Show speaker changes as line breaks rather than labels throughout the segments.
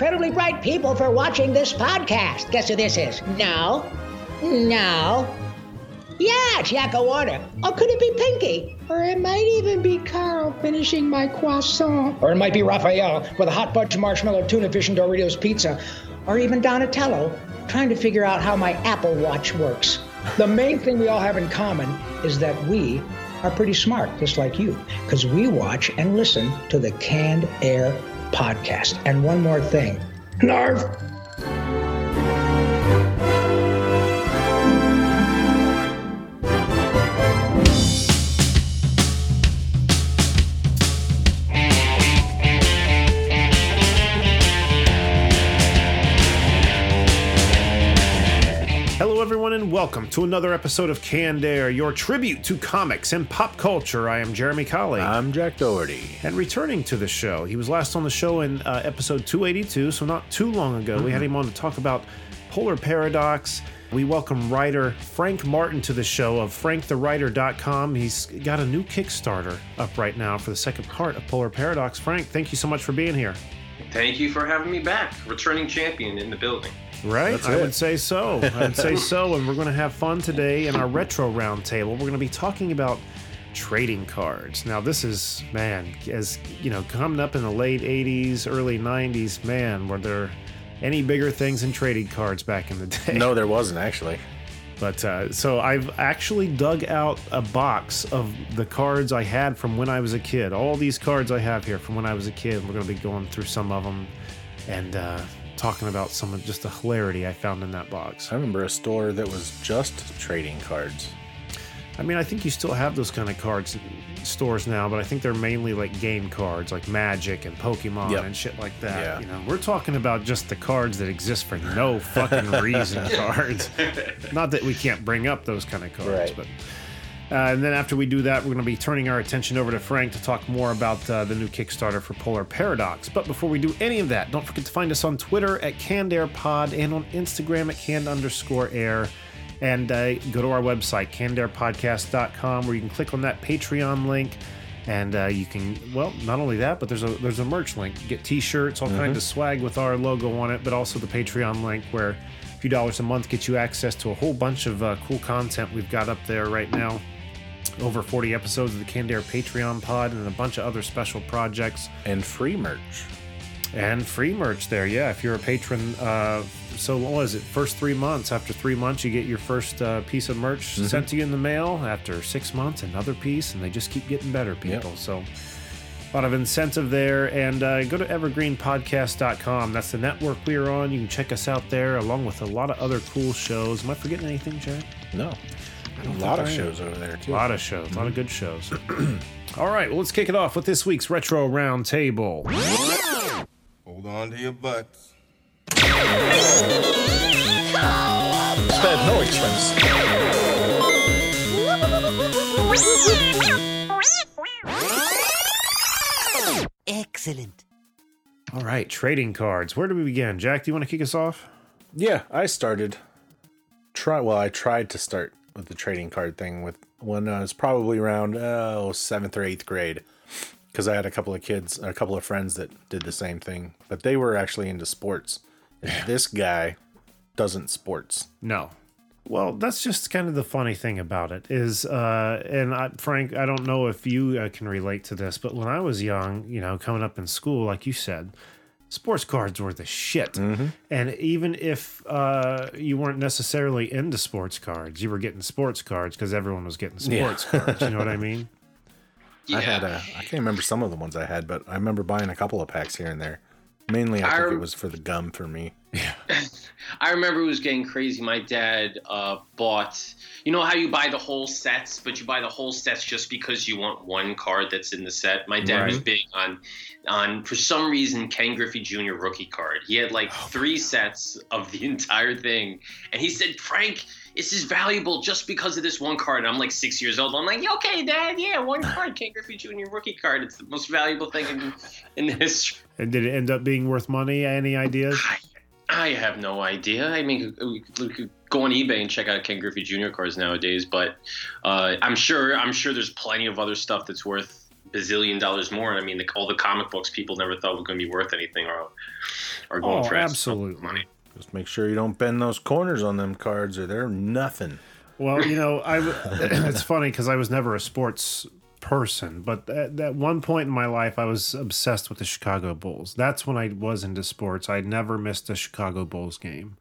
incredibly bright people for watching this podcast. Guess who this is? No. No. Yeah, it's Yakko Warner. Or could it be Pinky? Or it might even be Carl finishing my croissant. Or it might be Raphael with a hot fudge marshmallow tuna fish and Doritos pizza. Or even Donatello trying to figure out how my Apple Watch works. The main thing we all have in common is that we are pretty smart, just like you, because we watch and listen to the Canned Air podcast. And one more thing Narv,
welcome to another episode of Canned Air, your tribute to comics and pop culture. I am Jeramy Colley.
I'm Jack Doherty.
and returning to the show, he was last on the show in uh, episode 282, so not too long ago. We had him on to talk about Polar Paradox. We welcome writer Frank Martin to the show of frankthewriter.com. He's got a new Kickstarter up right now for the second part of Polar Paradox. Frank, thank you so much for being here.
Thank you for having me back. Returning champion in the building.
Right,
That's
I
it.
would say so. I would say so, and we're going to have fun today in our retro roundtable. We're going to be talking about trading cards. Now, this is man, as you know, coming up in the late '80s, early '90s. Man, were there any bigger things than trading cards back in the day?
No, there wasn't actually.
But uh, so I've actually dug out a box of the cards I had from when I was a kid. All these cards I have here from when I was a kid. We're going to be going through some of them and uh, talking about some of just the hilarity I found in that box.
I remember a store that was just trading cards.
I mean, I think you still have those kind of cards stores now, but I think they're mainly like game cards, like Magic and Pokemon
Yep.
and shit like that.
Yeah.
You know, we're talking about just the cards that exist for no fucking reason cards. Not that we can't bring up those kind of cards,
Right.
but. Uh, and then after we do that, we're going to be turning our attention over to Frank to talk more about uh, the new Kickstarter for Polar Paradox. But before we do any of that, don't forget to find us on Twitter at CannedAirPod and on Instagram at canned underscore air. And uh, go to our website, cannedairpodcast.com, where you can click on that Patreon link. And uh, you can, well, not only that, but there's a there's a merch link. Get T-shirts, all kinds of swag with our logo on it, but also the Patreon link where a few dollars a month gets you access to a whole bunch of uh, cool content we've got up there right now over 40 episodes of the Canned Air Patreon pod and a bunch of other special projects
And free merch.
and free merch there. Yeah, if you're a patron, uh, so what was it? First three months. After three months, you get your first uh, piece of merch sent to you in the mail. After six months, another piece, and they just keep getting better, people. So a lot of incentive there. And uh, go to evergreenpodcast.com. That's the network we're on. You can check us out there, along with a lot of other cool shows. Am I forgetting anything, Jack?
No. A lot of shows over there too.
A lot of shows, a lot of good shows. All right, well, let's kick it off with this week's Retro Roundtable.
Hold on to your butts.
Sped no expense.
Excellent.
All right, trading cards. Where do we begin? Jack, do you want to kick us off?
Yeah, I started. Try well, I tried to start with the trading card thing with when I was probably around oh seventh or eighth grade, because I had a couple of kids, a couple of friends that did the same thing, but they were actually into sports. And This guy doesn't sports.
No. Well, that's just kind of the funny thing about it is, uh, and I, Frank, I don't know if you uh, can relate to this, but when I was young, you know, coming up in school, like you said, sports cards were the shit. And even if uh, you weren't necessarily into sports cards, you were getting sports cards because everyone was getting
Yeah.
sports cards. You know what I mean?
Yeah.
I had a, I can't remember some of the ones I had, but I remember buying a couple of packs here and there. Mainly, I
I
think it was for the gum for me.
I remember it was getting crazy. My dad uh, bought, you know how you buy the whole sets, but you buy the whole sets just because you want one card that's in the set. My dad was big on, on for some reason Ken Griffey Jr. rookie card. He had like three sets of the entire thing, and he said, "Frank, this is valuable just because of this one card." And I'm like six years old. I'm like, "Okay, Dad, yeah, one card, Ken Griffey Jr. rookie card. It's the most valuable thing in, in history."
And did it end up being worth money? Any ideas?
I, I have no idea. I mean, we could, we could go on eBay and check out Ken Griffey Jr. cards nowadays, but uh, I'm sure I'm sure there's plenty of other stuff that's worth bazillion dollars more. And I mean, the, all the comic books people never thought were going to be worth anything are are going
Oh,
for
absolutely.
money.
Just make sure you don't bend those corners on them cards, or they're nothing.
Well, you know, I w- it's funny because I was never a sports person, but at, at one point in my life, I was obsessed with the Chicago Bulls. That's when I was into sports. I never missed a Chicago Bulls game.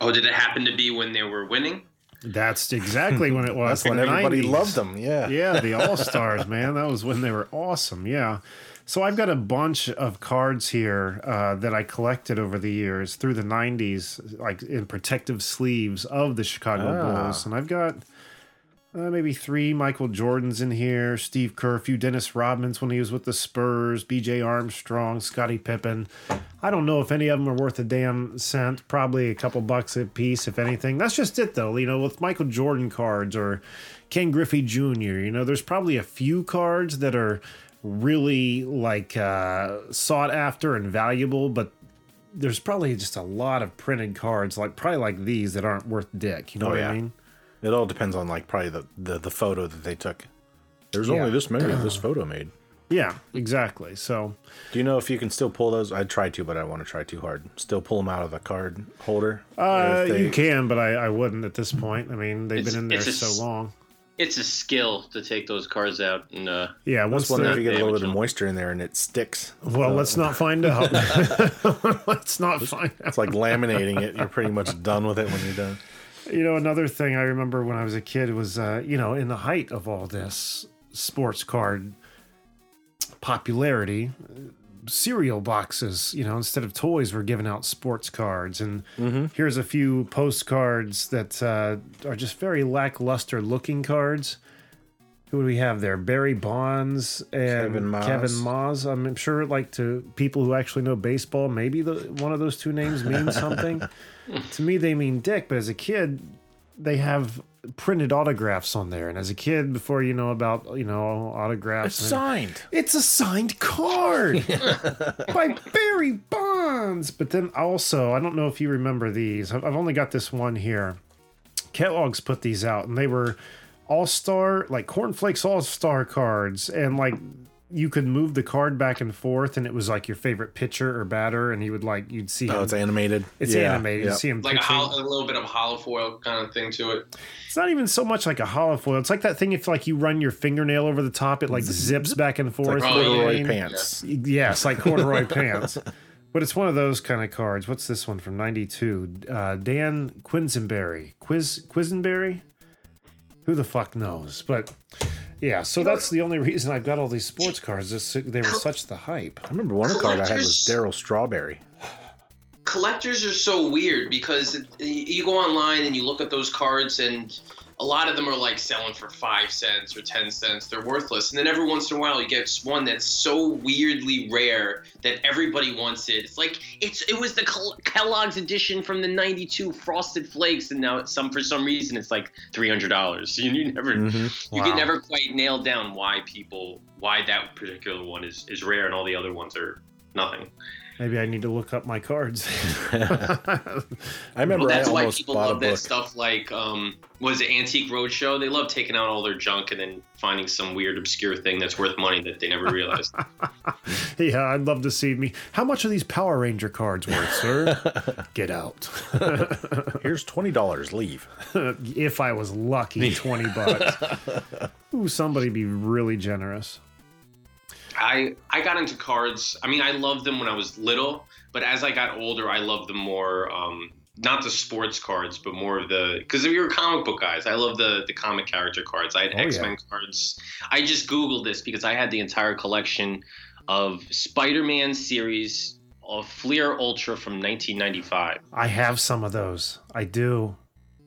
Oh, did it happen to be when they were winning?
That's exactly when it was.
That's when everybody
90s.
loved them. Yeah.
Yeah, the All Stars, man. That was when they were awesome. Yeah. So I've got a bunch of cards here uh, that I collected over the years through the '90s, like in protective sleeves of the Chicago
Ah.
Bulls, and I've got uh, maybe three Michael Jordans in here, Steve Kerr, a few Dennis Rodmans when he was with the Spurs, B.J. Armstrong, Scottie Pippen. I don't know if any of them are worth a damn cent. Probably a couple bucks a piece, if anything. That's just it, though. You know, with Michael Jordan cards or Ken Griffey Jr. You know, there's probably a few cards that are really like uh, sought after and valuable, but there's probably just a lot of printed cards, like probably like these that aren't worth dick. You know
Oh,
what
yeah.
I mean?
It all depends on like probably the the, the photo that they took. There's
Yeah.
only this many of this photo made.
Yeah, exactly. So
Do you know if you can still pull those? I tried to, but I don't want to try too hard. Still pull them out of the card holder.
Uh,
they-
you can, but I, I wouldn't at this point. I mean, they've
It's-
been in there
it's a s-
so long.
It's a skill to take those cards out and uh,
Yeah, once
was wondering if
they're
you get a little bit of moisture in there and it sticks.
well, let's not find out. let's not find out.
It's like laminating it. You're pretty much done with it when you're done.
You know, another thing I remember when I was a kid was, uh, you know, in the height of all this sports card popularity, cereal boxes, you know, instead of toys, were giving out sports cards. And here's a few postcards that uh, are just very lackluster looking cards. Who do we have there? Barry Bonds and
Kevin Maas.
Kevin Maas. I'm sure, like to people who actually know baseball, maybe the one of those two names means something. to me, they mean dick. But as a kid, they have printed autographs on there. And as a kid, before you know about you know autographs, and-
Signed.
it's a signed card by Barry Bonds. But then also, I don't know if you remember these. I've I've only got this one here. Kellogg's put these out, and they were all star, like cornflakes all star cards, and like you could move the card back and forth, and it was like your favorite pitcher or batter, and you would like you'd see him.
Oh, it's animated.
it's
Yeah,
animated.
yeah.
You see him
like a, hol- a little bit of hollow foil kind of thing to it.
It's not even so much like a hollow foil. It's like that thing if like you run your fingernail over the top, it like zips back and forth.
Like
Oh, yeah,
corduroy
yeah.
pants.
Yes, like corduroy pants. But it's one of those kind of cards. What's this one from '92? Uh, Dan Quisenberry. Quiz Quisenberry. Who the fuck knows? But yeah, so that's the only reason I've got all these sports cards. is They were such the hype.
I remember one card I had was Darryl Strawberry.
collectors are so weird because you go online and you look at those cards and a lot of them are like selling for five cents or ten cents. They're worthless. And then every once in a while you get one that's so weirdly rare that everybody wants it. It's like it's it was the kellogg's edition from the 92 frosted flakes and now it's some for some reason it's like $300 you, you never
Mm-hmm.
you can never quite nail down why people why that particular one is is rare and all the other ones are nothing
Maybe I need to look up my cards.
I remember
Well, that's
I
why people love that stuff like um was it Antique Roadshow? They love taking out all their junk and then finding some weird obscure thing that's worth money that they never realized.
yeah, I'd love to see me. How much are these Power Ranger cards worth, sir? Get out.
Here's twenty dollars. Leave.
if I was lucky, 20 bucks. Ooh, somebody be really generous.
I I got into cards. I mean, I loved them when I was little, but as I got older, I loved them more. Um, not the sports cards, but more of the because we were comic book guys. I love the the comic character cards. I had
Oh.
X Men cards. I just googled this because I had the entire collection of Spider Man series of Fleer Ultra from 1995.
I have some of those. I do.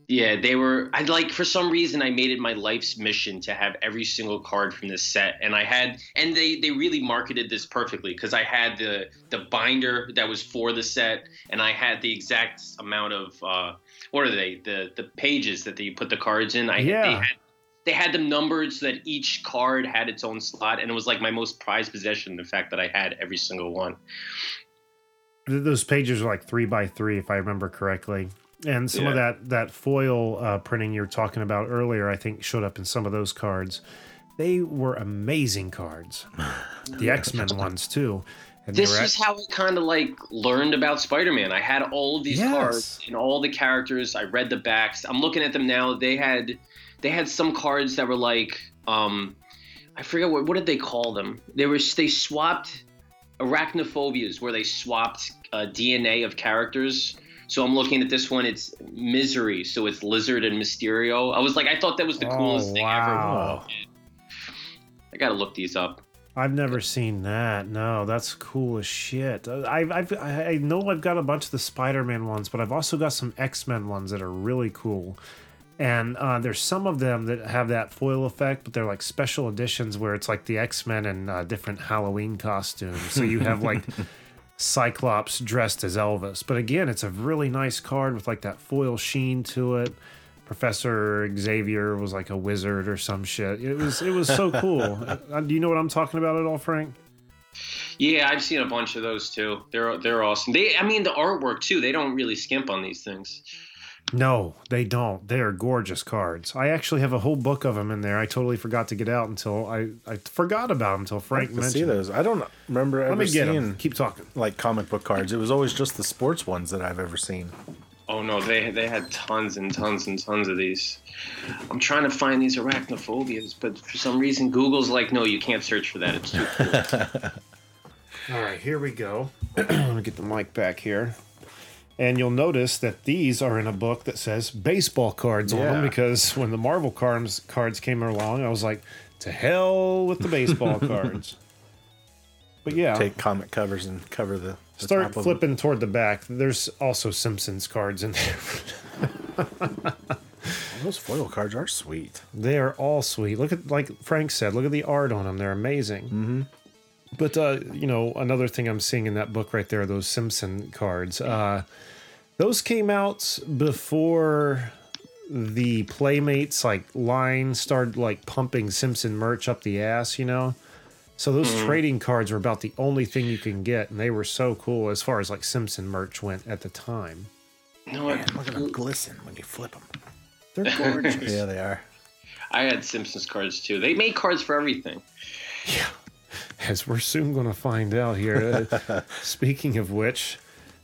Yeah, they were. I like for some reason I made it my life's mission to have every single card from this set, and I had, and they they really marketed this perfectly because I had the the binder that was for the set, and I had the exact amount of uh, what are they the the pages that they put the cards in. I
Yeah.
they had they had them numbered so that each card had its own slot, and it was like my most prized possession. The fact that I had every single one.
Those pages were like three by three, if I remember correctly. And some of that that foil uh, printing you were talking about earlier, I think, showed up in some of those cards. They were amazing cards. The X Men ones too. And
This
were
is how I kind of like learned about Spider-Man. I had all of these
Yes.
cards and all the characters. I read the backs. I'm looking at them now. They had they had some cards that were like um I forget what what did they call them. They were they swapped arachnophobias where they swapped uh, DNA of characters. So I'm looking at this one. It's Misery. So it's Lizard and Mysterio. I was like, I thought that was the
Oh,
coolest thing
wow.
ever. I gotta look these up.
I've never seen that. No, that's cool as shit. I've, I've I I know I've got a bunch of the Spider-Man ones, but I've also got some X-Men ones that are really cool. And uh, there's some of them that have that foil effect, but they're like special editions where it's like the X-Men in uh, different Halloween costumes. So you have like Cyclops dressed as Elvis. But again, it's a really nice card with like that foil sheen to it. Professor Xavier was like a wizard or some shit. It was it was so cool. Uh, Do you know what I'm talking about at all, Frank?
Yeah, I've seen a bunch of those too. They're they're awesome. They, I mean, the artwork too. They don't really skimp on these things.
No, they don't. They are gorgeous cards. I actually have a whole book of them in there. I totally forgot to get out until I I forgot about them until
I
Frank
like to
mentioned.
see those. I don't remember
Let
ever
me get
seeing
them. Keep talking.
like comic book cards. It was always just the sports ones that I've ever seen.
Oh no, they they had tons and tons and tons of these. I'm trying to find these arachnophobias, but for some reason Google's like, no, you can't search for that. It's too cool.
All right, here we go. Let me get the mic back here. And you'll notice that these are in a book that says baseball cards on them because when the Marvel cards cards came along, I was like, to hell with the baseball cards. But yeah,
Take comic covers and cover the, the
start
top of them.
flipping toward the back. There's also Simpsons cards in there.
Those foil cards are sweet.
They are all sweet. Look at like Frank said. Look at the art on them. They're amazing. Mm-hmm. But uh, you know, another thing I'm seeing in that book right there, those Simpson cards. Uh, those came out before the Playmates like line started like pumping Simpson merch up the ass. You know. So those trading cards were about the only thing you can get, and they were so cool as far as like Simpson merch went at the time.
No, I,
Look at them glisten when you flip them.
They're gorgeous.
Yeah, they are.
I had Simpsons cards too. They made cards for everything.
As we're soon going to find out here. Uh, speaking of which,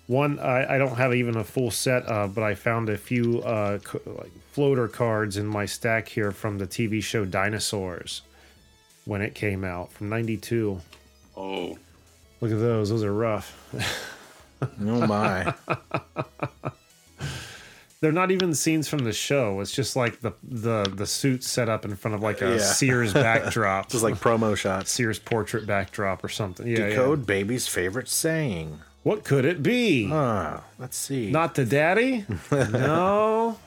one I, I don't have even a full set of, but I found a few uh, co- like floater cards in my stack here from the TV show Dinosaurs when it came out from '92.
Oh,
Look at those; those are rough.
Oh my.
They're not even scenes from the show. It's just like the the the suit set up in front of like a
Yeah.
Sears backdrop,
Just like promo shots.
Sears portrait backdrop or something. Yeah, yeah.
Decode baby's favorite saying.
What could it be?
Ah, let's see.
Not the daddy? no.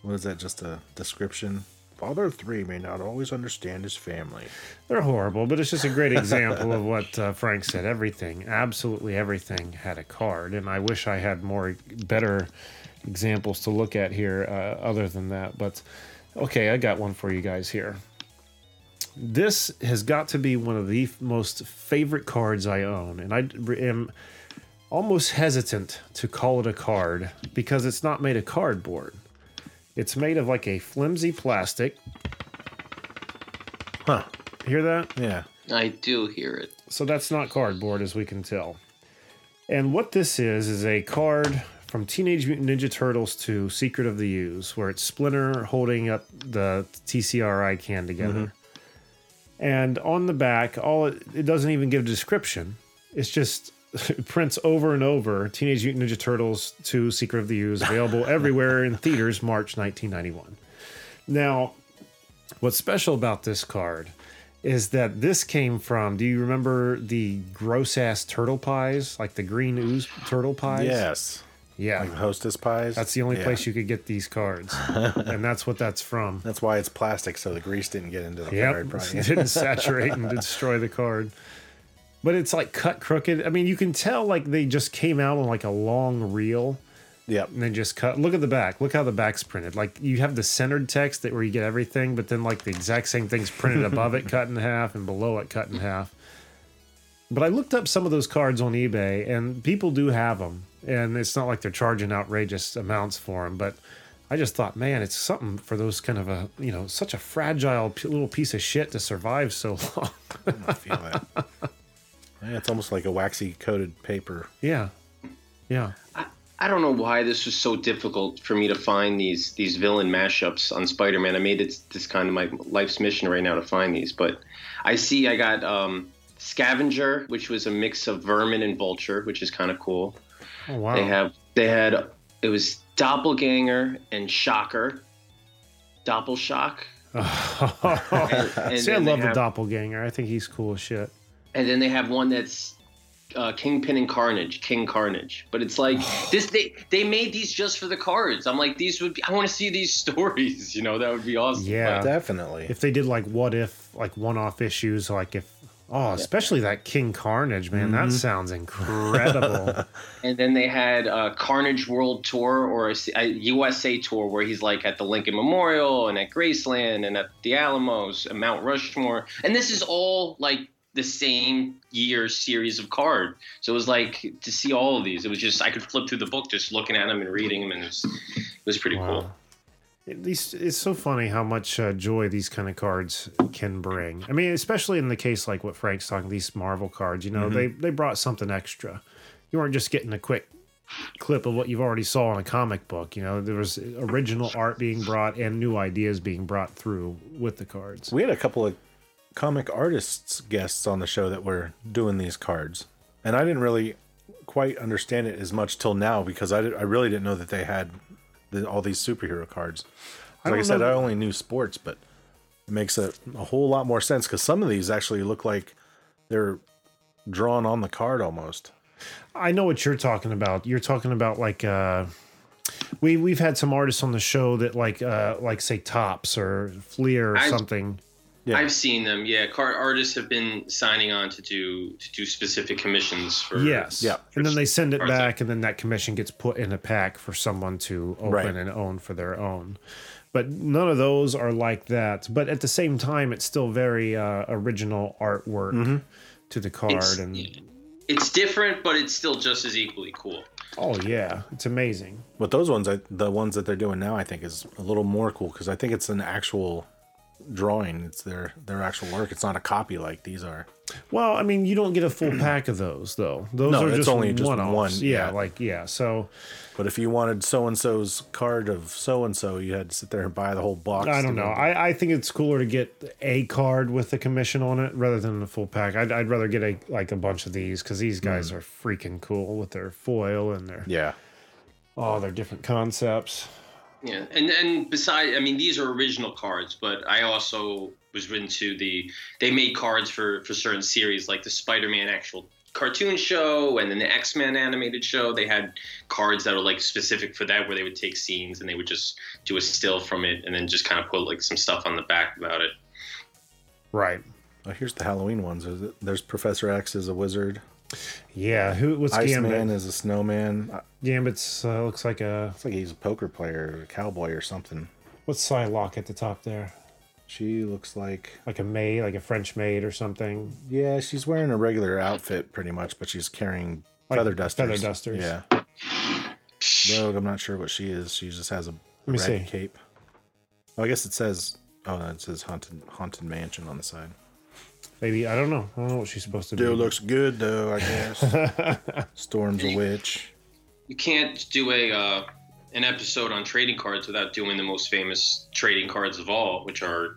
what is that? Just a description? Father of three may not always understand his family.
They're horrible, but it's just a great example of what uh, Frank said. Everything, absolutely everything, had a card, and I wish I had more better examples to look at here, uh, other than that. But okay, I got one for you guys here. This has got to be one of the f- most favorite cards I own, and I am almost hesitant to call it a card because it's not made of cardboard. It's made of like a flimsy plastic.
Huh.
Hear that?
Yeah.
I do hear it.
So that's not cardboard, as we can tell. And what this is, is a card from Teenage Mutant Ninja Turtles to Secret of the Ooze, where it's Splinter holding up the TCRI can together. Mm-hmm. And on the back, all it, it doesn't even give a description. It's just it prints over and over Teenage Mutant Ninja Turtles to Secret of the Ooze, available everywhere in theaters March 1991. Now, what's special about this card is that this came from do you remember the gross ass turtle pies like the green ooze turtle pies
Yes.
Yeah.
Like hostess pies.
that's the only
Yeah.
place you could get these cards. And that's what that's from.
That's why it's plastic, so the grease didn't get into the
yep.
card. Probably.
it didn't saturate and destroy the card. But it's like cut crooked. I mean you can tell like they just came out on like a long reel.
Yep.
and then just cut. Look at the back. Look how the back's printed. Like you have the centered text that where you get everything but then like the exact same thing's printed above it cut in half and below it cut in half. But i looked up some of those cards on ebay and people do have them and it's not like they're charging outrageous amounts for them but I just thought, man, it's something for those kind of a you know such a fragile p- little piece of shit to survive so long.
I feel that. Yeah, it's almost like a waxy coated paper.
yeah, yeah.
I don't know why this was so difficult for me to find these these villain mashups on Spider-Man. I made it this kind of my life's mission right now to find these, but I see I got um, Scavenger, which was a mix of Vermin and Vulture, which is kind of cool.
Oh wow.
They have they had it was Doppelganger and Shocker, Doppelshock, and
See, I
then they
love the
have-
doppelganger. I think he's cool as shit.
and then they have one that's uh, Kingpin and Carnage, King Carnage. But it's like this they they made these just for the cards. I'm like these would be, I want to see these stories. You know that would be awesome.
Yeah.
Definitely.
If they did like what if, like one-off issues, like if oh, especially that King Carnage, man, that mm-hmm. sounds incredible.
And then they had a Carnage World Tour or a USA Tour where he's like at the Lincoln Memorial and at Graceland and at the Alamos and Mount Rushmore. And this is all like the same year series of card. So it was like to see all of these. It was just I could flip through the book just looking at them and reading them, and it was it was pretty cool.
It- These it's so funny how much uh, joy these kind of cards can bring. I mean, especially in the case like what Frank's talking, these Marvel cards. You know, they they brought something extra. You weren't just getting a quick clip of what you've already saw in a comic book. You know, there was original art being brought and new ideas being brought through with the cards.
We had a couple of comic artists guests on the show that were doing these cards, and I didn't really quite understand it as much till now because I, did, I really didn't know that they had the, all these superhero cards. Like I,
don't
said,
know-
I only knew sports, but it makes a, a whole lot more sense because some of these actually look like they're drawn on the card almost.
I know what you're talking about. You're talking about like uh we we've had some artists on the show that like uh like say Topps or Fleer or
I-
something.
Yeah.
I've seen them. Yeah, card artists have been signing on to do to do specific commissions for.
Yes.
Yeah.
And then they send it back and then that commission gets put in a pack for someone to open
Right.
and own for their own. But none of those are like that. But at the same time it's still very uh original artwork to the card
It's-
and
It's different, but it's still just as equally cool.
oh yeah, it's amazing.
But those ones, I, the ones that they're doing now, I think is a little more cool because I think it's an actual drawing. It's their their actual work. It's not a copy like these are.
Well, I mean, you don't get a full pack of those though. Those
No,
are
it's
just
only just
one-offs.
one,
Yeah,
yeah.
like yeah. So
But if you wanted so and so's card of so and so, you had to sit there and buy the whole box.
I don't know. I, I think it's cooler to get a card with the commission on it rather than the full pack. I'd, I'd rather get a like a bunch of these because these hmm. guys are freaking cool with their foil and their
yeah, oh,
all their different concepts.
Yeah, and and beside, I mean, these are original cards, but I also was into the. They made cards for for certain series, like the Spider-Man actual cartoon show, and then the X-Men animated show. They had cards that were like specific for that, where they would take scenes and they would just do a still from it, and then just kind of put like some stuff on the back about it.
Right.
well, here's the Halloween ones. There's Professor X as a wizard.
Yeah. Who? What's
Iceman
Gambit?
is a snowman.
Gambit's uh, looks like a
It's like he's a poker player, a cowboy or something.
what's Psylocke at the top there?
She looks like
Like a maid, like a French maid or something.
yeah, she's wearing a regular outfit pretty much, but she's carrying
Like
feather dusters.
feather dusters.
Yeah. Rogue, I'm not sure what she is. She just has a red
see.
cape. Oh, I guess it says. Oh, no, it says haunted haunted mansion on the side.
Maybe I don't know. I don't know what she's supposed to
Dude
do.
looks good though, I guess. Storm's a witch.
You can't do a uh, an episode on trading cards without doing the most famous trading cards of all, which are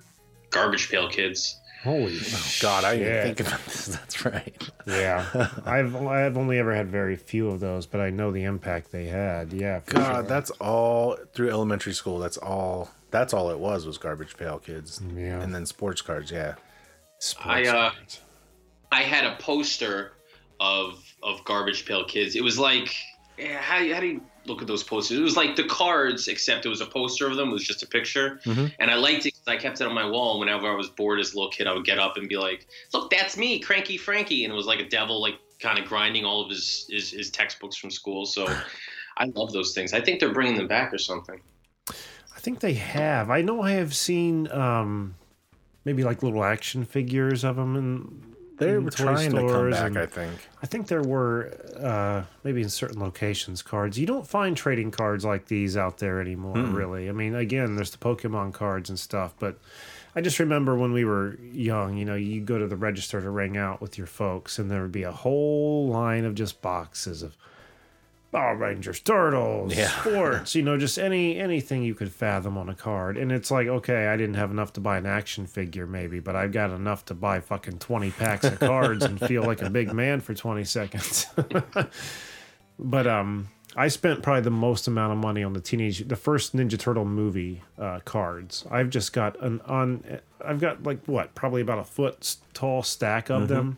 Garbage Pail Kids.
Holy
God, I didn't think about this. That's right.
Yeah, I've I've only ever had very few of those, but I know the impact they had. Yeah, for
God,
sure.
that's all through elementary school. That's all. That's all it was was garbage pail kids.
Yeah.
And then sports cards. Yeah.
I uh, I had a poster of of Garbage Pail Kids. It was like, how, how do you look at those posters? It was like the cards, except it was a poster of them. It was just a picture, and I liked it because I kept it on my wall. And whenever I was bored as a little kid, I would get up and be like, "Look, that's me, Cranky Frankie," and it was like a devil, like kind of grinding all of his his, his textbooks from school. So. I love those things. I think they're bringing them back or something.
I think they have. I know I have seen um, maybe like little action figures of them and
They were trying to come back,
and-
I think.
I think there were uh, maybe in certain locations cards. You don't find trading cards like these out there anymore, really. I mean, again, there's the Pokemon cards and stuff, but I just remember when we were young, you know, you go to the register to ring out with your folks, and there would be a whole line of just boxes of Power Rangers, Turtles,
Yeah.
sports, you know, just any anything you could fathom on a card. And it's like, okay, I didn't have enough to buy an action figure, maybe, but I've got enough to buy fucking 20 packs of cards and feel like a big man for 20 seconds. but um I spent probably the most amount of money on the teenage the first Ninja Turtle movie uh, cards. I've just got an on I've got like what, probably about a foot tall stack of them.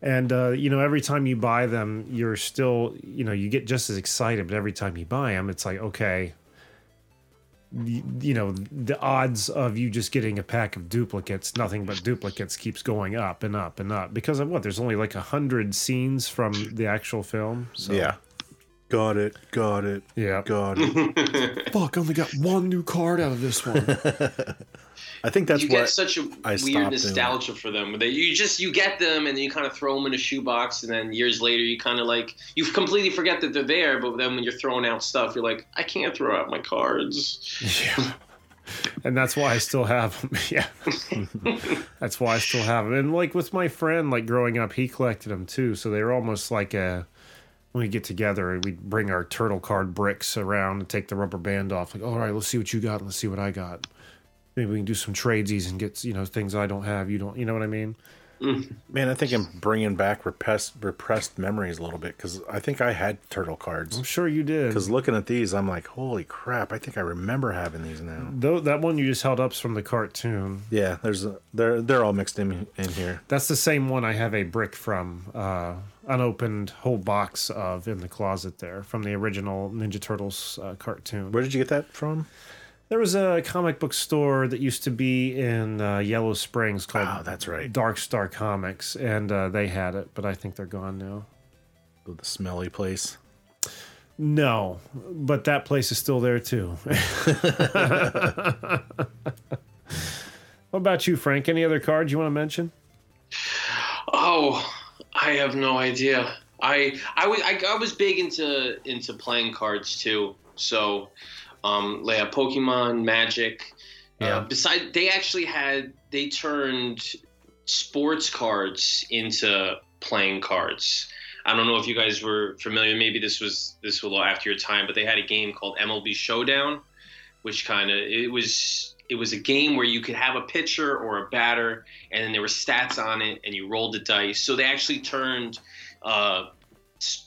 And uh, you know, every time you buy them, you're still, you know, you get just as excited. But every time you buy them, it's like, okay, you, you know, the odds of you just getting a pack of duplicates, nothing but duplicates, keeps going up and up and up because of what? There's only like a hundred scenes from the actual film. So,
Yeah. Got it. Got it.
yeah.
Got it.
Fuck, I only got one new card out of this one.
I think that's what
you
what
get such a
I stopped
weird
doing.
nostalgia for them that you just you get them and then you kind of throw them in a shoebox and then years later you kind of like you completely forget that they're there but then when you're throwing out stuff you're like I can't throw out my cards
Yeah. And that's why I still have them. Yeah. that's why I still have them. And like with my friend, like growing up, he collected them too. So they were almost like a, when we get together, we'd bring our turtle card bricks around and take the rubber band off. Like, all right, let's see what you got. Let's see what I got. Maybe we can do some tradesies and get, you know, things I don't have. You don't, you know what I mean?
man. I think I'm bringing back repressed repressed memories a little bit because I think I had turtle cards.
I'm sure you did.
Because looking at these, I'm like, holy crap! I think I remember having these now.
Though that one you just held up's from the cartoon.
Yeah, there's a, they're they're all mixed in in here.
That's the same one I have a brick from, uh, unopened whole box of in the closet there from the original Ninja Turtles uh, cartoon.
Where did you get that from?
There was a comic book store that used to be in uh, Yellow Springs called
Oh, that's right.
Dark Star Comics, and uh, they had it, but I think they're gone now.
The smelly place.
No, but that place is still there too. what about you, Frank? Any other cards you want to mention?
oh I have no idea I I was I, I was big into into playing cards too so um like uh, Pokemon Magic
Yeah.
Uh, beside, they actually had they turned sports cards into playing cards. I don't know if you guys were familiar. Maybe this was this was a little after your time, but they had a game called MLB Showdown, which kind of it was it was a game where you could have a pitcher or a batter, and then there were stats on it, and you rolled the dice. So they actually turned. Uh,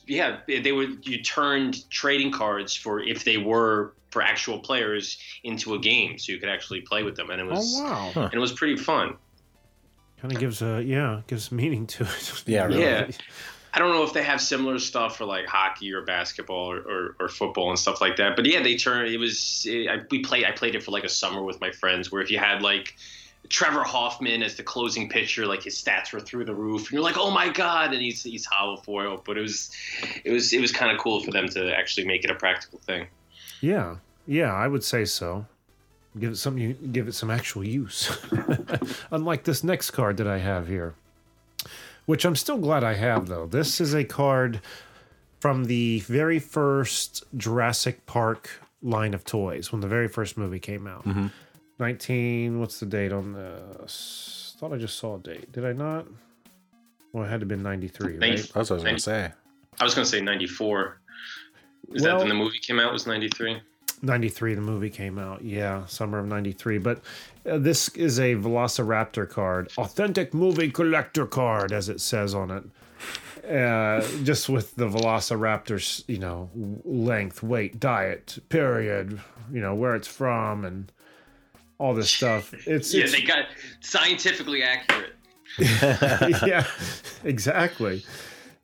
yeah, they would you turned trading cards for if they were for actual players into a game, so you could actually play with them, and it oh, was
Oh wow!
Huh.
and it was pretty fun.
Kind of gives a yeah, gives meaning to it.
Yeah, really.
Yeah. I don't know if they have similar stuff for like hockey or basketball or, or, or football and stuff like that. But yeah, they turn. It was it, I, we played. I played it for like a summer with my friends, where if you had like Trevor Hoffman as the closing pitcher, like his stats were through the roof, and you're like, oh my god, and he's he's hollow foil. But it was it was it was kind of cool for them to actually make it a practical thing.
Yeah, yeah, I would say so. Give it some, give it some actual use. Unlike this next card that I have here, which I'm still glad I have though. This is a card from the very first Jurassic Park line of toys when the very first movie came out. Mm-hmm. 19, what's the date on this? Thought I just saw a date. Did I not? Well, it had to have been 93,
Ninety-
right?
That's what I was gonna say.
I was gonna say '94. Is
Well-
that when the movie came out? Was '93?
93 the movie came out yeah summer of 93 but uh, this is a velociraptor card authentic movie collector card as it says on it uh, just with the velociraptor's you know length weight diet period you know where it's from and all this stuff it's,
Yeah,
it's
they got scientifically accurate.
yeah, exactly.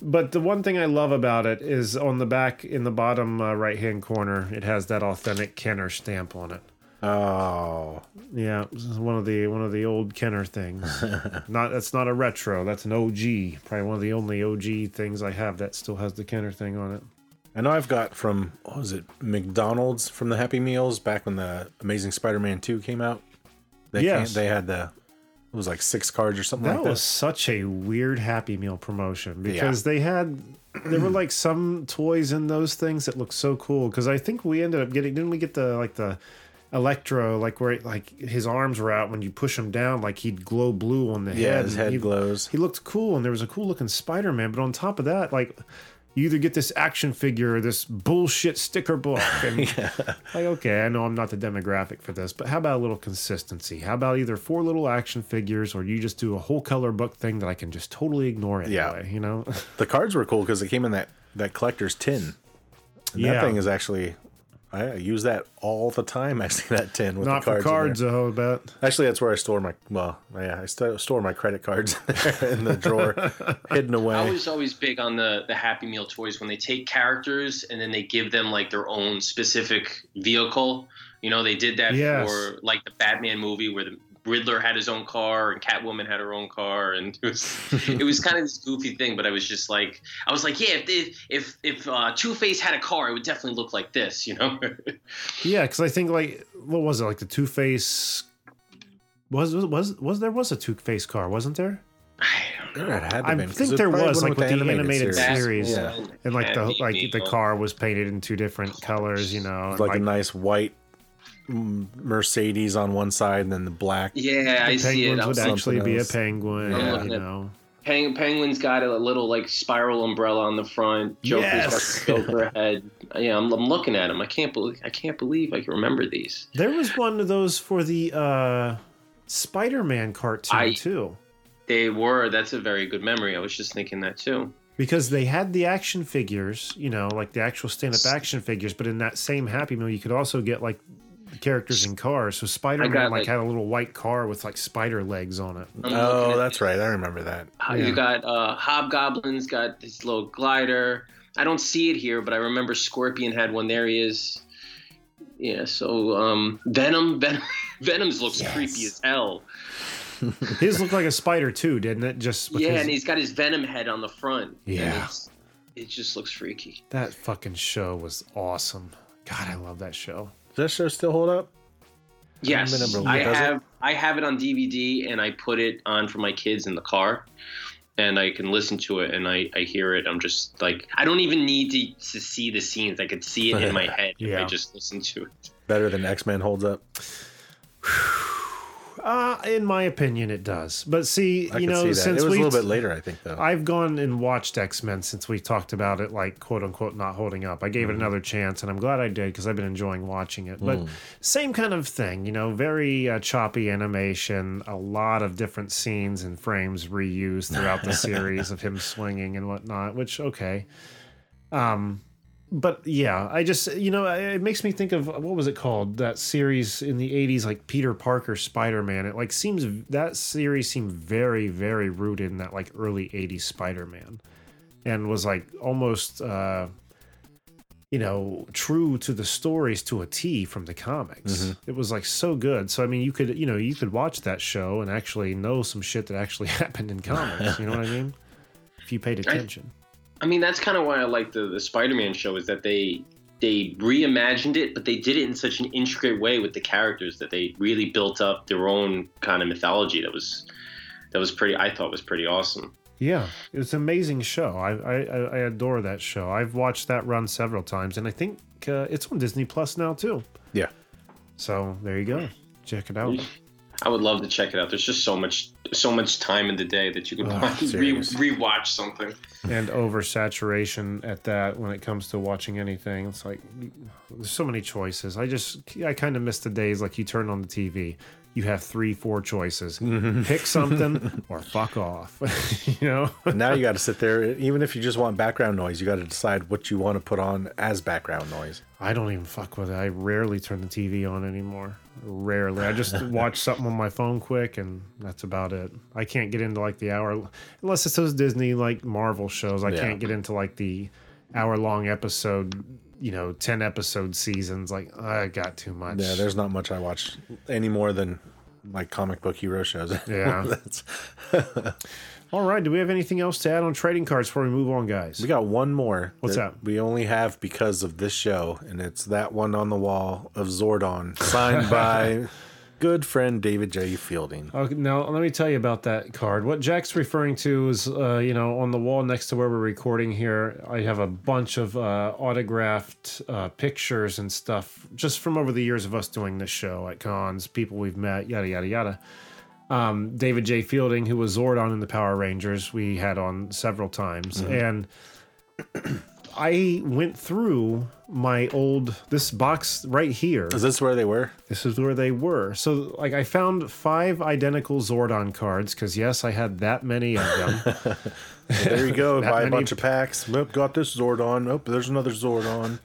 But the one thing I love about it is on the back in the bottom uh, right hand corner, it has that authentic Kenner stamp on it.
Oh,
Yeah, one of the one of the old Kenner things. not that's not a retro. That's an OG. Probably one of the only OG things I have that still has the Kenner thing on it.
I know I've got from what was it McDonald's from the Happy Meals back when the Amazing Spider-Man Two came out. They
Yes.
came, they had the was like six cards or something
That
like
was such a weird Happy Meal promotion because they had there were like some toys in those things that looked so cool. Because I think we ended up getting didn't we get the like the Electro like where like his arms were out when you push him down like he'd glow blue on the
Yeah,
head.
his head
he,
glows.
He looked cool and there was a cool looking Spider Man. But on top of that, like you either get this action figure or this bullshit sticker book. And like, okay, I know I'm not the demographic for this, but how about a little consistency? How about either four little action figures or you just do a whole color book thing that I can just totally ignore anyway,
Yeah.
you know?
The cards were cool because they came in that that collector's tin. And
Yeah.
that thing is actually I use that all the time. I see that tin with
not
the
for
cards. in there.
cards, though, but
Actually, that's where I store my well, yeah, I st- store my credit cards in the drawer, hidden away.
I was always big on the the Happy Meal toys when they take characters and then they give them like their own specific vehicle. You know, they did that
Yes.
for like the Batman movie where the Riddler had his own car and Catwoman had her own car, and it was it was kind of this goofy thing. But I was just like, I was like, yeah, if they, if if uh, Two Face had a car, it would definitely look like this, you know.
yeah, because I think like what was it like the Two Face was was was was there was a Two Face car, wasn't there?
There had to
I
been, 'cause
think there was like with the animated
series.
series,
Yeah.
and like the
Happy
like the car was painted in two different colors, you know. and,
like, a nice white Mercedes on one side, and then the black.
Yeah, I see it.
would actually be a penguin,
I'm
you know.
Peng- Penguin's got a little like spiral umbrella on the front. Joker's
Yes.
got the Joker head. Yeah, I'm, I'm looking at him. I can't believe I can't believe I can remember these.
There was one of those for the uh Spider-Man cartoon
I-
too.
They were. That's a very good memory. I was just thinking that too.
Because they had the action figures, you know, like the actual stand-up action figures, but in that same Happy Meal, you could also get like the characters in cars. So Spider-Man like,
like-
had a little white car with like spider legs on it.
I'm
Oh,
at-
that's right. I remember that.
Uh,
Yeah.
You got uh, Hobgoblin's got this little glider. I don't see it here, but I remember Scorpion had one. There he is. Yeah. So um, Venom, Venom, Venom's looks creepy as hell.
His looked like a spider too, didn't it? Just with
Yeah,
his-
and he's got his Venom head on the front.
Yeah.
it just looks freaky.
that fucking show was awesome. God, I love that show.
Does that show still hold up?
Yes,
been
I
look, it?
have. I have it on DVD, and I put it on for my kids in the car, and I can listen to it, and I, I hear it. I'm just like, I don't even need to, to see the scenes. I could see it in my head if
Yeah.
I just listen to it.
Better than X Men holds up.
Uh, in my opinion, it does. But see,
I
you know,
see
since
It was
we
a little bit later, I think, though.
I've gone and watched X Men since we talked about it, like quote unquote, not holding up. I gave it another chance, and I'm glad I did because I've been enjoying watching it. But same kind of thing, you know, very uh, choppy animation, a lot of different scenes and frames reused throughout the series of him swinging and whatnot. Which okay, um, but yeah, I just you know it makes me think of what was it called that series in the '80s, like Peter Parker Spider Man. It like seems that series seemed very very rooted in that like early '80s Spider Man, and was like almost uh, you know true to the stories to a T from the comics. It was like so good. So I mean, you could you know you could watch that show and actually know some shit that actually happened in comics. you know what I mean? If you paid attention.
I mean, that's kind of why I like the the Spider-Man show is that they they reimagined it, but they did it in such an intricate way with the characters that they really built up their own kind of mythology. That was that was pretty. I thought was pretty awesome.
Yeah, it's an amazing show. I, I I- I adore that show. I've watched that run several times, and I think uh, it's on Disney Plus now too.
yeah.
So there you go. Check it out.
I would love to check it out. There's just so much so much time in the day that you can
Oh,
re-
serious.
rewatch something.
And oversaturation at that when it comes to watching anything. It's like there's so many choices. I just I kind of miss the days like you turn on the TV. You have three, four choices. Pick something or fuck off. you know?
now you got to sit there. Even if you just want background noise, you got to decide what you want to put on as background noise.
I don't even fuck with it. I rarely turn the TV on anymore. Rarely. I just watch something on my phone quick and that's about it. I can't get into like the hour unless it's those Disney like Marvel shows. I
Yeah.
can't get into like the hour long episode, you know, 10 episode seasons. Like I got too much.
Yeah, there's not much I watch any more than like comic book hero shows.
Yeah.
That's,
All right, do we have anything else to add on trading cards before we move on, guys?
we got one more.
What's that?
We only have because of this show, and it's that one on the wall of Zordon, signed by good friend David J. Fielding.
Okay, now let me tell you about that card. What Jack's referring to is, uh, you know, on the wall next to where we're recording here, I have a bunch of uh, autographed uh, pictures and stuff just from over the years of us doing this show at cons, people we've met, yada yada yada. Um, David J. Fielding, who was Zordon in the Power Rangers, we had on several times, and I went through my old this box right here.
Is this where they were?
This is where they were. So, like, I found five identical Zordon cards because, yes, I had that many of them.
There you go. Buy a bunch of packs. Nope, got this Zordon. Oh, there's another Zordon.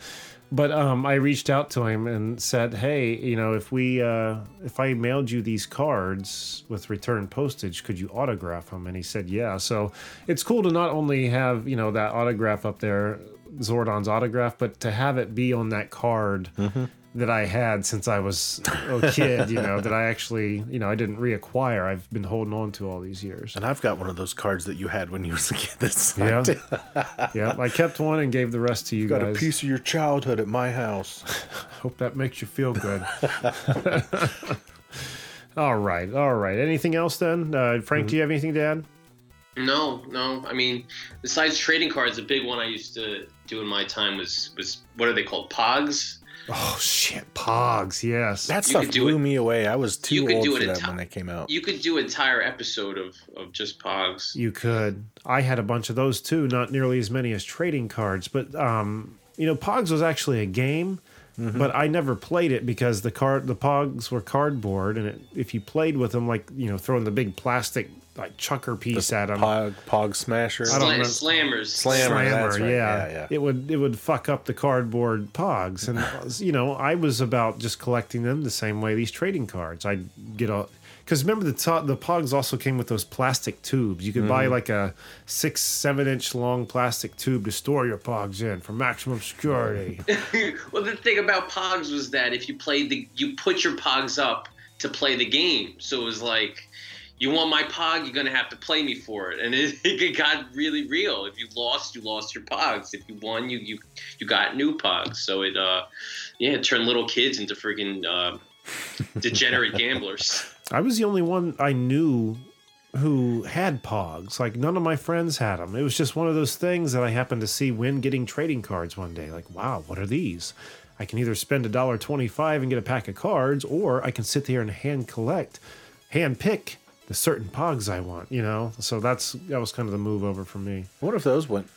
But um, I reached out to him and said, "Hey, you know, if we uh, if I mailed you these cards with return postage, could you autograph them?" And he said, "Yeah." So it's cool to not only have you know that autograph up there, Zordon's autograph, but to have it be on that card. That I had since I was a kid, you know, that I actually, you know, I didn't reacquire. I've been holding on to all these years.
And I've got one of those cards that you had when you was a kid. That's
Yeah. yeah, I kept one and gave the rest to you guys.
got a piece of your childhood at my house.
Hope that makes you feel good. all right, all right. Anything else then? Uh, Frank, do you have anything to add?
No, no. I mean, besides trading cards, a big one I used to do in my time was was what are they called? Pogs.
Oh shit, Pogs. Yes.
That
You
stuff
do
blew
it-
me away. I was too
you could
old
do
for
it
that
in
when they came out.
You could do an entire episode of of just Pogs.
you could. I had a bunch of those too. Not nearly as many as trading cards, but um, you know, Pogs was actually a game. Mm-hmm. But I never played it because the card, the Pogs were cardboard, and it, if you played with them, like you know, throwing the big plastic like chucker piece at them,
Pog, Pog Smasher.
I don't
Sla-
know.
slammers.
Slam- Slammer, right.
yeah.
Yeah, yeah.
It would it would fuck up the cardboard pogs, and you know I was about just collecting them the same way these trading cards. I'd get a because remember the to- the pogs also came with those plastic tubes. You could buy
Mm-hmm.
like a six seven inch long plastic tube to store your pogs in for maximum security.
well, the thing about Pogs was that if you played the, you put your Pogs up to play the game. So it was like, you want my Pog, you're gonna have to play me for it, and it, it got really real. If you lost, you lost your Pogs. If you won, you you you got new Pogs. So it, uh, yeah, it turned little kids into freaking uh, degenerate gamblers.
I was the only one I knew who had pogs. Like none of my friends had them. It was just one of those things that I happened to see when getting trading cards one day. Like, wow, what are these? I can either spend a dollar twenty-five and get a pack of cards, or I can sit there and hand collect, hand pick the certain pogs I want. You know, so that's that was kind of the move over for me.
Wonder if those went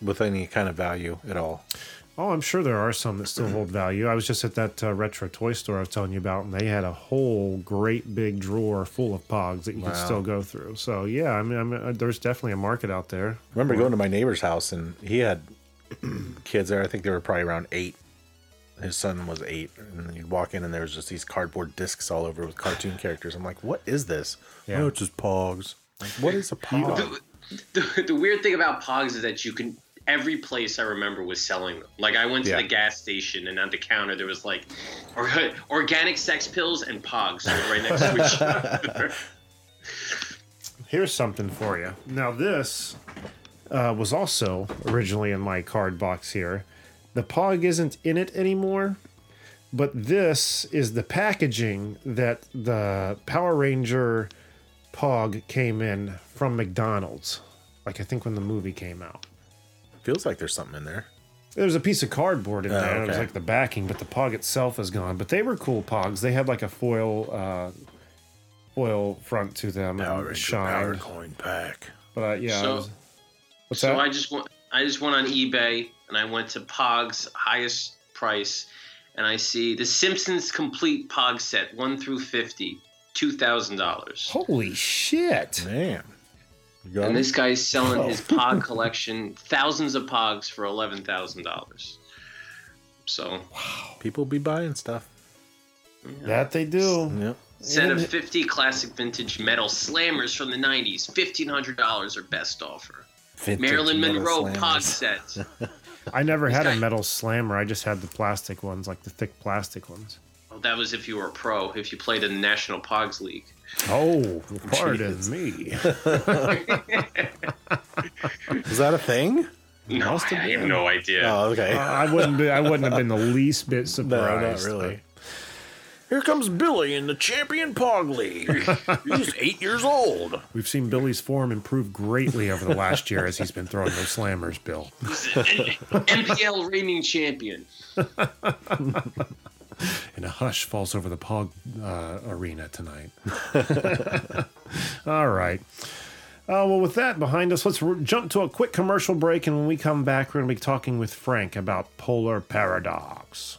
with any kind of value at all.
Oh, I'm sure there are some that still hold value. I was just at that uh, retro toy store I was telling you about, and they had a whole great big drawer full of pogs that you could still go through. So yeah, I mean, I mean, uh, there's definitely a market out there.
I remember going to my neighbor's house and he had kids there. I think they were probably around eight. His son was eight, and then you'd walk in and there was just these cardboard discs all over with cartoon characters. I'm like, what is this?
Yeah.
Oh, it's just Pogs. Like, what is a Pog?
the, the, the weird thing about Pogs is that you can every place I remember was selling them. Like I went to
Yeah.
the gas station and on the counter there was like or, organic sex pills and Pogs right next to each other.
Here's something for you. Now this uh, was also originally in my card box here. The pog isn't in it anymore, but this is the packaging that the Power Ranger pog came in from McDonald's. Like I think when the movie came out.
Feels like there's something in there.
There's a piece of cardboard in
Oh,
there. It was
okay.
like the backing, but the pog itself is gone. But they were cool pogs. They had like a foil, uh, foil front to them
Power
and
Ranger
shine.
Power Coin Pack.
But uh, yeah,
So-
it was- what's
so
that?
I just went I just went on eBay and I went to Pog's highest price and I see the Simpsons complete Pog set 1 through 50 $2,000.
Holy shit!
Man. You
And
him?
this guy's selling
Oh.
his Pog collection, thousands of Pogs for eleven thousand dollars. So
People be buying stuff.
That they do.
Yep.
set of fifty classic vintage metal slammers from the nineties, fifteen hundred dollars or best offer.
Vintage
Marilyn Monroe
slammers.
Pog set.
I never had a metal slammer. I just had the plastic ones, like the thick plastic ones.
Well, that was if you were a pro. If you played in the National Pogs League.
Oh, pardon
Jesus.
me.
Is that a thing?
No,
Must
I have
been.
no idea.
Oh, okay.
Uh, I wouldn't be. I wouldn't have been the least bit
no, not
surprised.
really. Here comes Billy in the champion Pog League. He's eight years old.
We've seen Billy's form improve greatly over the last year as he's been throwing those slammers, Bill.
NPL reigning champion.
And a hush falls over the Pog uh, arena tonight. All right. Uh, well, with that behind us, let's r- jump to a quick commercial break. And when we come back, we're going to be talking with Frank about Polar Paradox.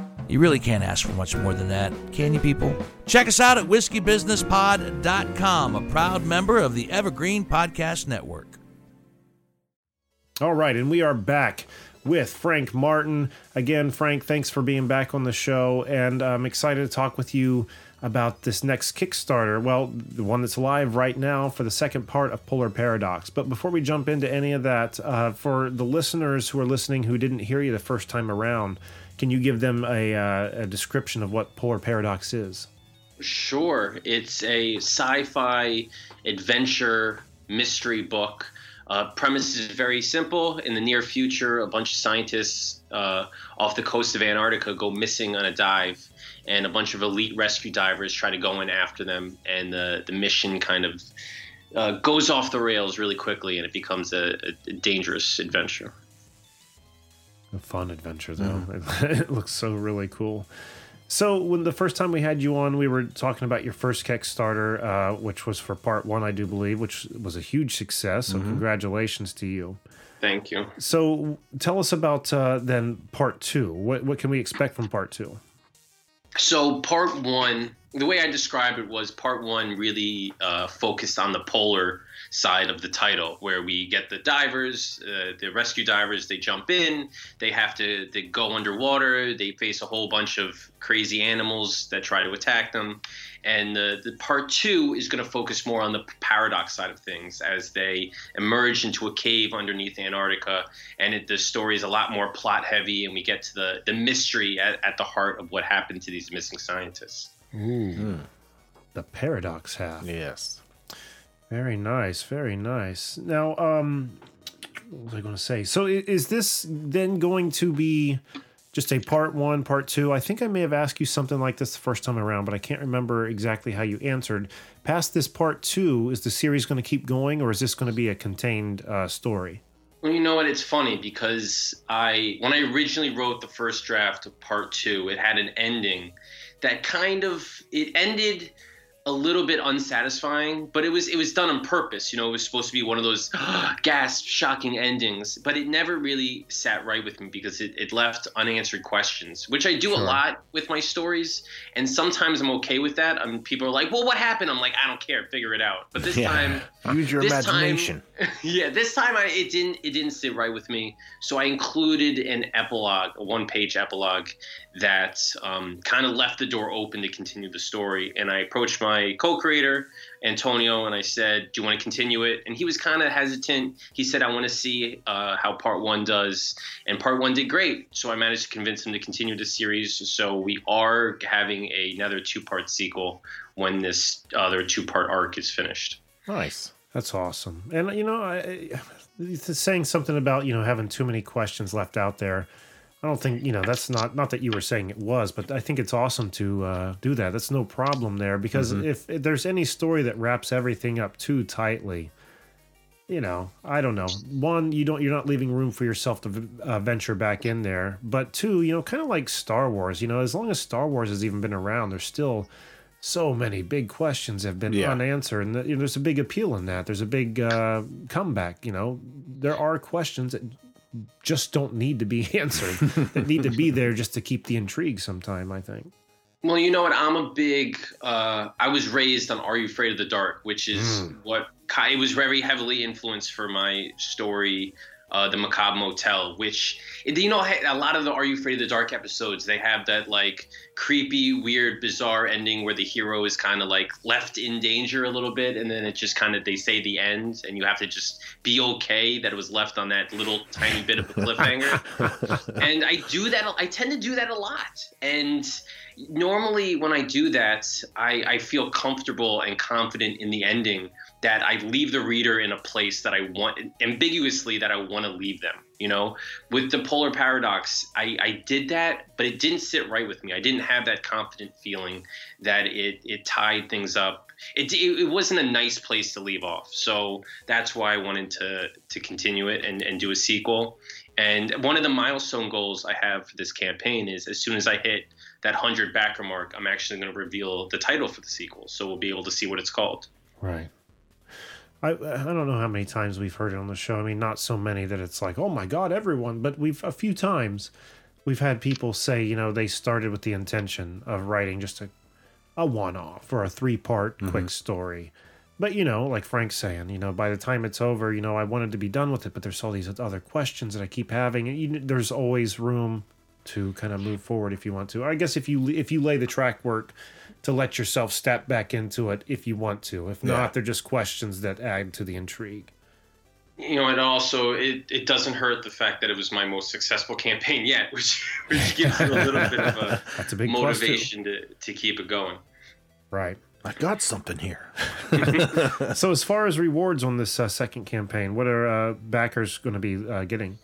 You really can't ask for much more than that, can you, people? Check us out at whiskeybusinesspod.com, a proud member of the Evergreen Podcast Network.
All right, and we are back with Frank Martin. Again, Frank, thanks for being back on the show, and I'm excited to talk with you about this next Kickstarter. Well, the one that's live right now for the second part of Polar Paradox. But before we jump into any of that, uh, for the listeners who are listening who didn't hear you the first time around, can you give them a, uh, a description of what Polar Paradox is?
Sure. It's a sci fi adventure mystery book. Uh, premise is very simple. In the near future, a bunch of scientists uh, off the coast of Antarctica go missing on a dive, and a bunch of elite rescue divers try to go in after them. And the, the mission kind of uh, goes off the rails really quickly, and it becomes a, a dangerous adventure.
A fun adventure, though. it looks so really cool. So, when the first time we had you on, we were talking about your first Kickstarter, uh, which was for part one, I do believe, which was a huge success. So, congratulations to you.
Thank you.
So, tell us about uh, then part two. What what can we expect from part two?
So part one, the way I described it was part one really uh, focused on the polar side of the title, where we get the divers, uh, the rescue divers. They jump in, they have to they go underwater, they face a whole bunch of crazy animals that try to attack them, and the, the part two is going to focus more on the paradox side of things as they emerge into a cave underneath Antarctica, and it, the story is a lot more plot heavy, and we get to the the mystery at, at the heart of what happened to these missing scientists.
The paradox half.
Yes.
Very nice, very nice. Now, um, what was I going to say? So, is this then going to be just a part one, part two? I think I may have asked you something like this the first time around, but I can't remember exactly how you answered. Past this part two, is the series going to keep going, or is this going to be a contained uh, story?
Well, you know what? It's funny because I, when I originally wrote the first draft of part two, it had an ending that kind of it ended a little bit unsatisfying, but it was it was done on purpose. You know, it was supposed to be one of those gasp, shocking endings, but it never really sat right with me because it, it left unanswered questions, which I do a lot with my stories, and sometimes I'm okay with that. I mean, people are like, "Well, what happened?" I'm like, "I don't care, figure it out." But this time,
Use your imagination.
Time, yeah, this time I, it didn't it didn't sit right with me. So I included an epilogue, a one page epilogue that um, kind of left the door open to continue the story. And I approached my co-creator Antonio and I said, "Do you want to continue it?" And he was kind of hesitant. He said, "I want to see uh, how part one does," and part one did great. So I managed to convince him to continue the series. So we are having another two part sequel when this other two part arc is finished.
Nice.
That's awesome. And you know, I, I- saying something about you know having too many questions left out there. I don't think you know that's not not that you were saying it was, but I think it's awesome to uh, do that. That's no problem there because if, if there's any story that wraps everything up too tightly, you know, I don't know. One, you don't you're not leaving room for yourself to uh, venture back in there. But two, you know, kind of like Star Wars. You know, as long as Star Wars has even been around, there's still so many big questions have been
Yeah.
unanswered, and you know, there's a big appeal in that. There's a big uh, comeback. You know, there are questions that just don't need to be answered that need to be there just to keep the intrigue. Sometime, I think.
Well, you know what? I'm a big. Uh, I was raised on Are You Afraid of the Dark, which is what ki- it was very heavily influenced for my story, uh, The Macabre Motel. Which you know, a lot of the Are You Afraid of the Dark episodes, they have that like creepy, weird, bizarre ending where the hero is kind of like left in danger a little bit, and then it just kind of they say the end, and you have to just be okay that it was left on that little tiny bit of a cliffhanger. and I do that. I tend to do that a lot, and normally when I do that, I, I feel comfortable and confident in the ending that I leave the reader in a place that I want ambiguously that I want to leave them. You know, with the polar paradox, I, I did that, but it didn't sit right with me. I didn't have that confident feeling that it it tied things up. It, it, it wasn't a nice place to leave off. So that's why I wanted to to continue it and, and do a sequel. And one of the milestone goals I have for this campaign is as soon as I hit that 100 backer mark, I'm actually going to reveal the title for the sequel. So we'll be able to see what it's called.
Right. I I don't know how many times we've heard it on the show. I mean, not so many that it's like, oh my god, everyone. But we've a few times we've had people say, you know, they started with the intention of writing just a a one off or a three part mm-hmm. quick story. But you know, like Frank's saying, you know, by the time it's over, you know, I wanted to be done with it, but there's all these other questions that I keep having, and you, there's always room to kind of move forward if you want to. I guess if you if you lay the track work to let yourself step back into it if you want to. If not,
Yeah.
they're just questions that add to the intrigue.
You know, and also it, it doesn't hurt the fact that it was my most successful campaign yet, which which gives you a little bit of a
That's a big plus, too.
motivation to, to keep it going.
Right.
I got something here.
So as far as rewards on this uh, second campaign, what are uh, backers going to be uh, getting?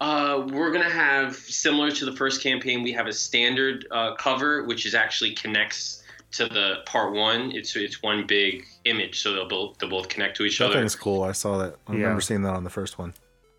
Uh, we're gonna have similar to the first campaign. We have a standard uh, cover, which is actually connects to the part one. It's it's one big image, so they'll both they'll both connect to each
That
other.
thing's cool. I saw that. I
Yeah.
remember seeing that on the first one.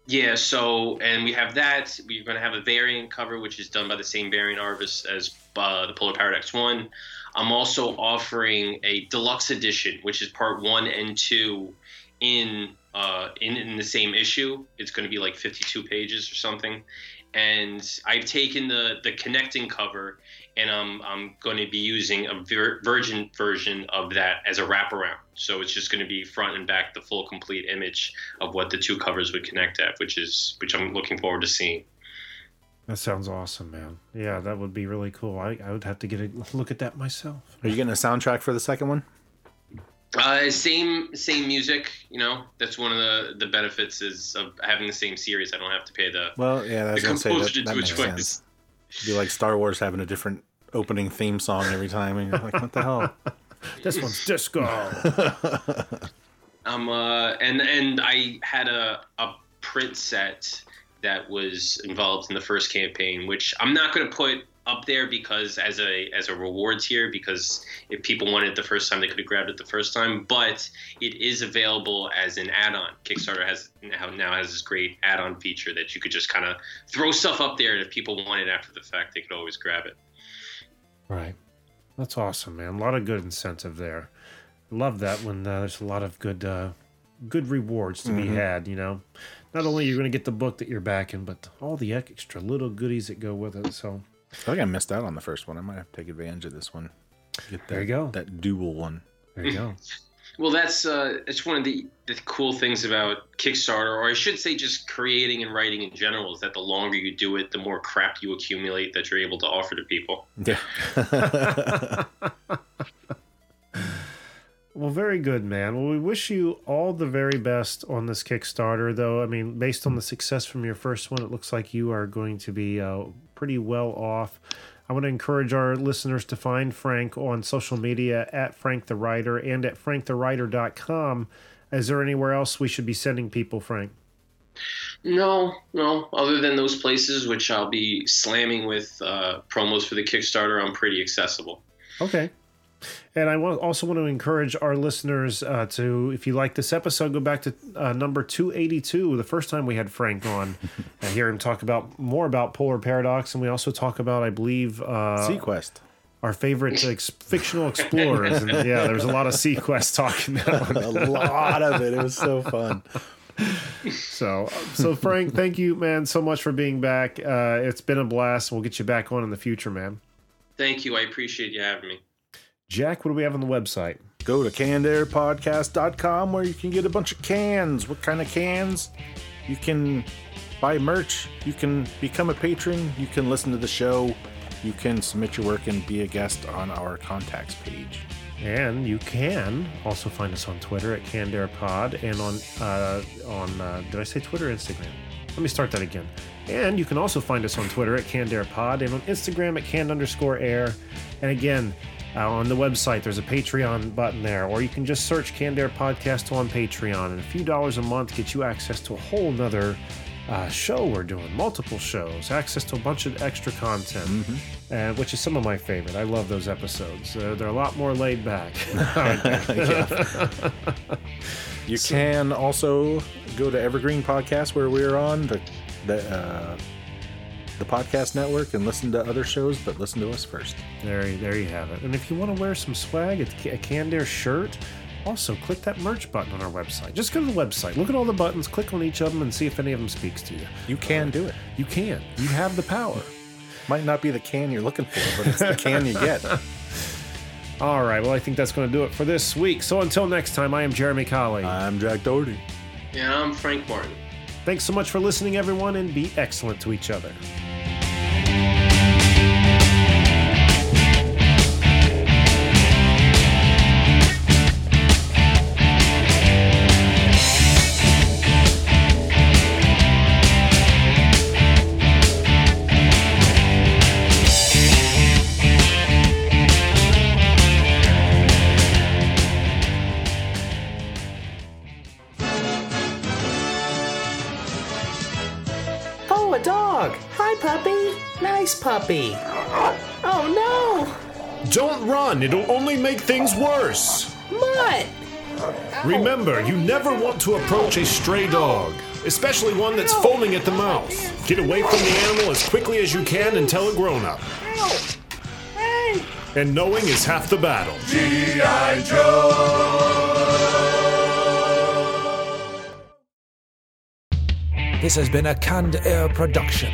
Yeah, so and we have that. We're going to have a variant cover, which is done by the same variant artist as uh, the Polar Paradox One. I'm also offering a deluxe edition, which is part one and two in uh, in, in the same issue. It's going to be like 52 pages or something. And I've taken the the connecting cover, and I'm I'm going to be using a vir- virgin version of that as a wraparound. So it's just going to be front and back the full complete image of what the two covers would connect at, which is which I'm looking forward to seeing.
That sounds awesome, man. Yeah, that would be really cool. I, I would have to get a look at that myself.
Are you getting a soundtrack for the second one?
Uh, same same music, you know. That's one of the the benefits is of having the same series. I don't have to pay the
Well, yeah, I was
the
gonna say
composer
that,
to do a choice.
sense. It'd be like Star Wars having a different opening theme song every time, and you're like, what the hell?
This one's disco.
Um, uh, and and I had a a print set that was involved in the first campaign, which I'm not going to put up there because as a as a reward tier because if people wanted it the first time they could have grabbed it the first time but it is available as an add-on kickstarter has now, now has this great add-on feature that you could just kind of throw stuff up there and if people want it after the fact they could always grab it
right. That's awesome, man. A lot of good incentive there. Love that when uh, there's a lot of good uh, good rewards to be had. You know, not only you're going to get the book that you're backing, but all the extra little goodies that go with it. So
I think I missed out on the first one. I might have to take advantage of this one. Get that,
There you go.
That dual one.
there you go.
Well, that's uh, it's one of the, the cool things about Kickstarter, or I should say, just creating and writing in general, is that the longer you do it, the more crap you accumulate that you're able to offer to people.
Yeah.
Well, very good, man. Well, we wish you all the very best on this Kickstarter, though. I mean, based on the success from your first one, it looks like you are going to be uh, pretty well off. I want to encourage our listeners to find Frank on social media at Frank the Writer and at frankthewriter.com. Is there anywhere else we should be sending people, Frank?
No, no. Other than those places, which I'll be slamming with uh, promos for the Kickstarter, I'm pretty accessible.
Okay. And I want, also want to encourage our listeners uh, to, if you like this episode, go back to uh, number 282, the first time we had Frank on, and hear him talk about more about Polar Paradox. And we also talk about, I believe, uh,
seaQuest.
our favorite ex- fictional explorers. And yeah, there was a lot of seaQuest talking. that
a lot of it. It was so fun.
So, so Frank, thank you, man, so much for being back. Uh, it's been a blast. We'll get you back on in the future, man.
Thank you. I appreciate you having me.
Jack, what do we have on the website?
Go to cannedairpodcast.com where you can get a bunch of cans. What kind of cans? You can buy merch. You can become a patron. You can listen to the show. You can submit your work and be a guest on our contacts page.
And you can also find us on Twitter at CannedAirPod and on uh, on uh, did I say Twitter or Instagram? Let me start that again. And you can also find us on Twitter at CannedAirPod and on Instagram at canned underscore air. And again, uh, on the website, there's a Patreon button there, or you can just search Canned Air Podcast on Patreon. And a few dollars a month gets you access to a whole nother uh, show we're doing, multiple shows, access to a bunch of extra content, uh, which is some of my favorite. I love those episodes. Uh, they're a lot more laid back.
You can also go to Evergreen Podcast where we're on the the uh, the podcast network and listen to other shows, but listen to us first.
There, there you have it. And if you want to wear some swag, a, a Canned Air shirt, also click that merch button on our website. Just go to the website, look at all the buttons, click on each of them, and see if any of them speaks to you.
You can do it.
You can. You have the power.
Might not be the can you're looking for, but it's the can you get.
All right. Well, I think that's going to do it for this week. So until next time, I am Jeramy Colley.
I'm Jack Doherty.
Yeah, I'm Frank Martin.
Thanks so much for listening, everyone, and be excellent to each other.
Puppy. Oh, no!
Don't run. It'll only make things worse.
no. Mutt.
Remember, you never want to approach a stray dog, especially one that's foaming at the mouth. Get away from the animal as quickly as you can and tell a grown up.
Hey.
And knowing is half the battle.
G.I. Joe!
This has been a Canned Air production.